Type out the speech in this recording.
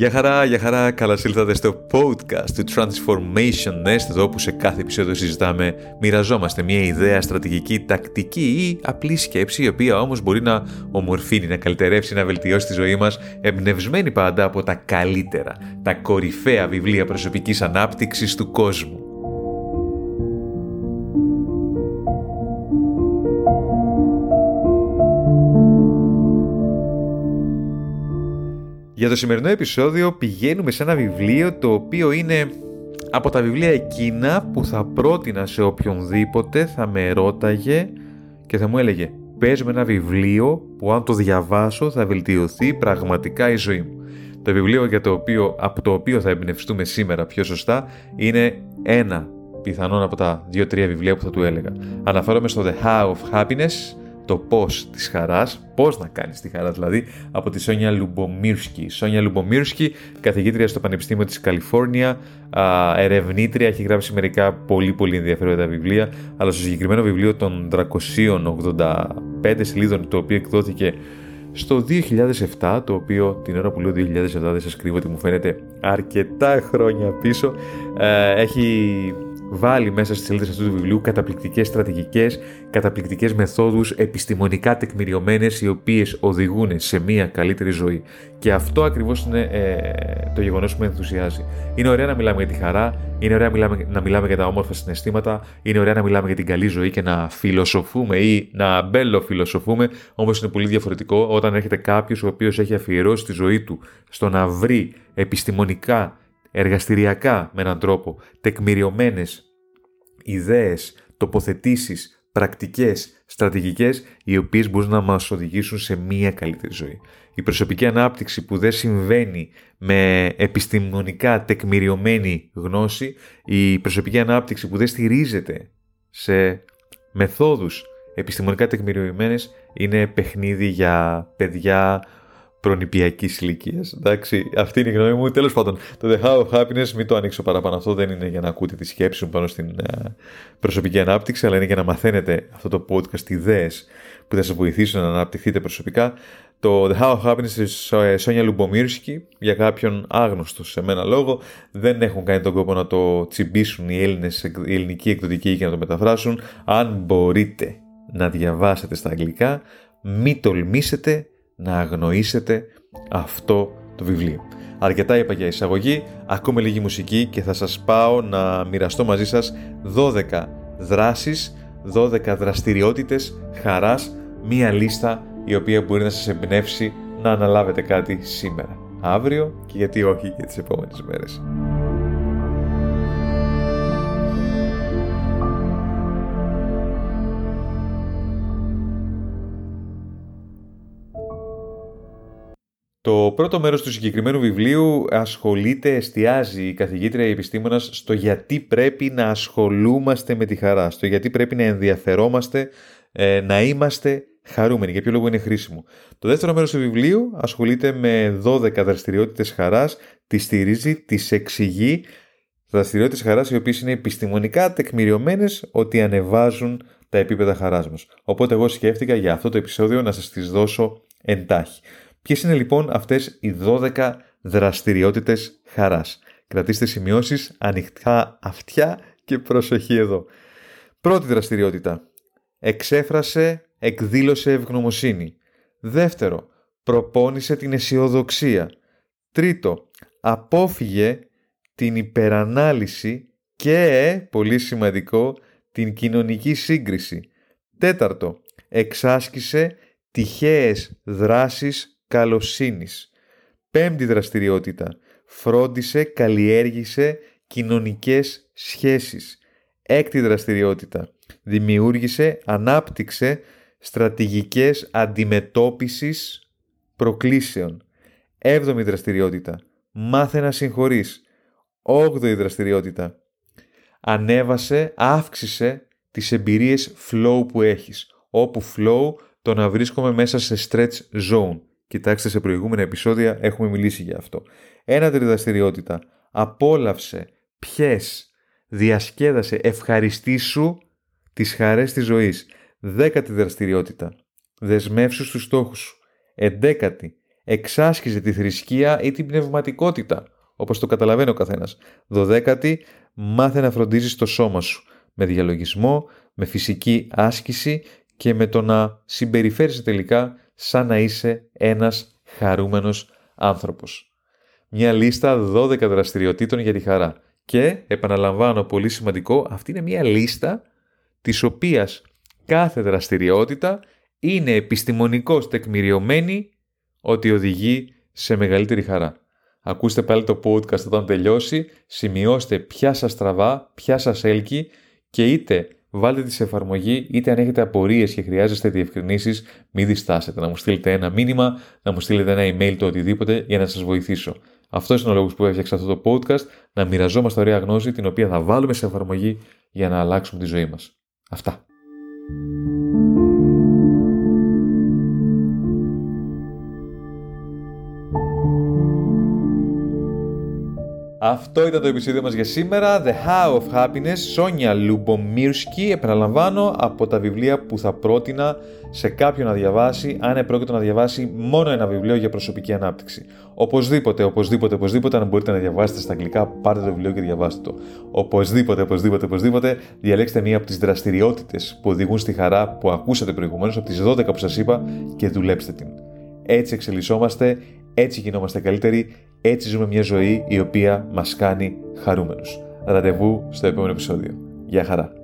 Γεια χαρά, γεια χαρά, καλώς ήλθατε στο podcast του Transformation Nest, εδώ που σε κάθε επεισόδιο συζητάμε, μοιραζόμαστε μια ιδέα, στρατηγική, τακτική ή απλή σκέψη, η οποία όμως μπορεί να ομορφύνει, να καλυτερεύσει, να βελτιώσει τη ζωή μας, εμπνευσμένη πάντα από τα καλύτερα, τα κορυφαία βιβλία προσωπικής ανάπτυξης του κόσμου. Για το σημερινό επεισόδιο πηγαίνουμε σε ένα βιβλίο το οποίο είναι από τα βιβλία εκείνα που θα πρότεινα σε οποιονδήποτε θα με ρώταγε και θα μου έλεγε πες με ένα βιβλίο που αν το διαβάσω θα βελτιωθεί πραγματικά η ζωή μου. Το βιβλίο για το οποίο, από το οποίο θα εμπνευστούμε σήμερα πιο σωστά είναι ένα πιθανόν από τα δύο-τρία βιβλία που θα του έλεγα. Αναφέρομαι στο The How of Happiness το πώς της χαράς, πώς να κάνεις τη χαρά δηλαδή, από τη Σόνια Λουμπομίρσκι. Σόνια Λουμπομίρσκι, καθηγήτρια στο Πανεπιστήμιο της Καλιφόρνια, ερευνήτρια, έχει γράψει μερικά πολύ πολύ ενδιαφέροντα βιβλία, αλλά στο συγκεκριμένο βιβλίο των 385 σελίδων, το οποίο εκδόθηκε στο 2007, το οποίο την ώρα που λέω 2007 δεν σας κρύβω ότι μου φαίνεται αρκετά χρόνια πίσω, ε, έχει βάλει μέσα στις σελίδες αυτού του βιβλίου καταπληκτικές στρατηγικές, καταπληκτικές μεθόδους επιστημονικά τεκμηριωμένες οι οποίες οδηγούν σε μια καλύτερη ζωή. Και αυτό ακριβώς είναι ε, το γεγονός που με ενθουσιάζει. Είναι ωραία να μιλάμε για τη χαρά, είναι ωραία να μιλάμε για τα όμορφα συναισθήματα, είναι ωραία να μιλάμε για την καλή ζωή και να φιλοσοφούμε ή να μπέλο-φιλοσοφούμε, όμως είναι πολύ διαφορετικό όταν έρχεται κάποιος ο οποίος έχει αφιερώσει τη ζωή του στο να βρει επιστημονικά εργαστηριακά με έναν τρόπο, τεκμηριωμένες ιδέες, τοποθετήσεις, πρακτικές, στρατηγικές, οι οποίες μπορούν να μας οδηγήσουν σε μία καλύτερη ζωή. Η προσωπική ανάπτυξη που δεν συμβαίνει με επιστημονικά τεκμηριωμένη γνώση, η προσωπική ανάπτυξη που δεν στηρίζεται σε μεθόδους επιστημονικά τεκμηριωμένες, είναι παιχνίδι για παιδιά προνηπιακής ηλικίας. Εντάξει, αυτή είναι η γνώμη μου. Τέλος πάντων, το The How of Happiness, μην το ανοίξω παραπάνω. Αυτό δεν είναι για να ακούτε τη σκέψη μου πάνω στην ε, προσωπική ανάπτυξη, αλλά είναι για να μαθαίνετε αυτό το podcast ιδέε που θα σας βοηθήσουν να αναπτυχθείτε προσωπικά. Το The How of Happiness της ε, Σόνια Λουμπομίρσκι, για κάποιον άγνωστο σε μένα λόγο, δεν έχουν κάνει τον κόπο να το τσιμπήσουν οι Έλληνες, η ελληνική εκδοτική και να το μεταφράσουν. Αν μπορείτε να διαβάσετε στα αγγλικά, μην τολμήσετε να αγνοήσετε αυτό το βιβλίο. Αρκετά είπα για εισαγωγή, ακούμε λίγη μουσική και θα σας πάω να μοιραστώ μαζί σας 12 δράσεις, 12 δραστηριότητες χαράς, μία λίστα η οποία μπορεί να σας εμπνεύσει να αναλάβετε κάτι σήμερα, αύριο και γιατί όχι και τις επόμενες μέρες. Το πρώτο μέρος του συγκεκριμένου βιβλίου ασχολείται, εστιάζει η καθηγήτρια η επιστήμονας στο γιατί πρέπει να ασχολούμαστε με τη χαρά, στο γιατί πρέπει να ενδιαφερόμαστε, ε, να είμαστε χαρούμενοι, για ποιο λόγο είναι χρήσιμο. Το δεύτερο μέρος του βιβλίου ασχολείται με 12 δραστηριότητες χαράς, τις στηρίζει, τις εξηγεί, δραστηριότητες χαράς οι οποίες είναι επιστημονικά τεκμηριωμένες ότι ανεβάζουν τα επίπεδα χαράς μας. Οπότε εγώ σκέφτηκα για αυτό το επεισόδιο να σας τις δώσω εντάχει. Ποιες είναι λοιπόν αυτές οι 12 δραστηριότητες χαράς; Κρατήστε σημειώσεις, ανοιχτά αυτιά και προσοχή εδώ. Πρώτη δραστηριότητα. Εξέφρασε, εκδήλωσε ευγνωμοσύνη. Δεύτερο, προπόνησε την αισιοδοξία. Τρίτο, απόφυγε την υπερανάλυση και, πολύ σημαντικό, την κοινωνική σύγκριση. Τέταρτο, εξάσκησε τυχαίες δράσεις καλοσύνης. Πέμπτη δραστηριότητα. Φρόντισε, καλλιέργησε κοινωνικές σχέσεις. Έκτη δραστηριότητα. Δημιούργησε, ανάπτυξε στρατηγικές αντιμετώπισης προκλήσεων. Έβδομη δραστηριότητα. Μάθε να συγχωρείς. Όγδοη δραστηριότητα. Ανέβασε, αύξησε τις εμπειρίες flow που έχεις. Όπου flow το να βρίσκομαι μέσα σε stretch zone. Κοιτάξτε σε προηγούμενα επεισόδια έχουμε μιλήσει για αυτό. Ένα δραστηριότητα. Απόλαυσε, πιες, διασκέδασε, ευχαριστήσου τις χαρές της ζωής. Δέκατη δραστηριότητα. Δεσμεύσου στους στόχους σου. Εντέκατη. εξάσκησε τη θρησκεία ή την πνευματικότητα, όπως το καταλαβαίνει ο καθένας. Δωδέκατη, μάθε να φροντίζεις το σώμα σου, με διαλογισμό, με φυσική άσκηση και με το να συμπεριφέρεσαι τελικά σαν να είσαι ένας χαρούμενος άνθρωπος. Μια λίστα 12 δραστηριοτήτων για τη χαρά. Και, επαναλαμβάνω πολύ σημαντικό, αυτή είναι μια λίστα της οποίας κάθε δραστηριότητα είναι επιστημονικώς τεκμηριωμένη ότι οδηγεί σε μεγαλύτερη χαρά. Ακούστε πάλι το podcast όταν τελειώσει, σημειώστε ποια σας τραβά, ποια σας έλκει και είτε βάλτε τη σε εφαρμογή, είτε αν έχετε απορίες και χρειάζεστε διευκρινήσεις, μην διστάσετε να μου στείλετε ένα μήνυμα, να μου στείλετε ένα email το οτιδήποτε για να σας βοηθήσω. Αυτός είναι ο λόγος που έφτιαξα αυτό το podcast, να μοιραζόμαστε ωραία γνώση την οποία θα βάλουμε σε εφαρμογή για να αλλάξουμε τη ζωή μας. Αυτά. Αυτό ήταν το επεισόδιο μας για σήμερα. The How of Happiness, Σόνια Λουμπομίρσκι, επαναλαμβάνω, από τα βιβλία που θα πρότεινα σε κάποιον να διαβάσει, αν επρόκειτο να διαβάσει μόνο ένα βιβλίο για προσωπική ανάπτυξη. Οπωσδήποτε, οπωσδήποτε, οπωσδήποτε, αν μπορείτε να διαβάσετε στα αγγλικά, πάρτε το βιβλίο και διαβάστε το. Οπωσδήποτε, οπωσδήποτε, οπωσδήποτε, διαλέξτε μία από τις δραστηριότητες που οδηγούν στη χαρά που ακούσατε προηγουμένως, από τις 12 που σας είπα και δουλέψτε την. Έτσι εξελισσόμαστε, έτσι γινόμαστε καλύτεροι, έτσι ζούμε μια ζωή η οποία μας κάνει χαρούμενους. Ραντεβού στο επόμενο επεισόδιο. Γεια χαρά!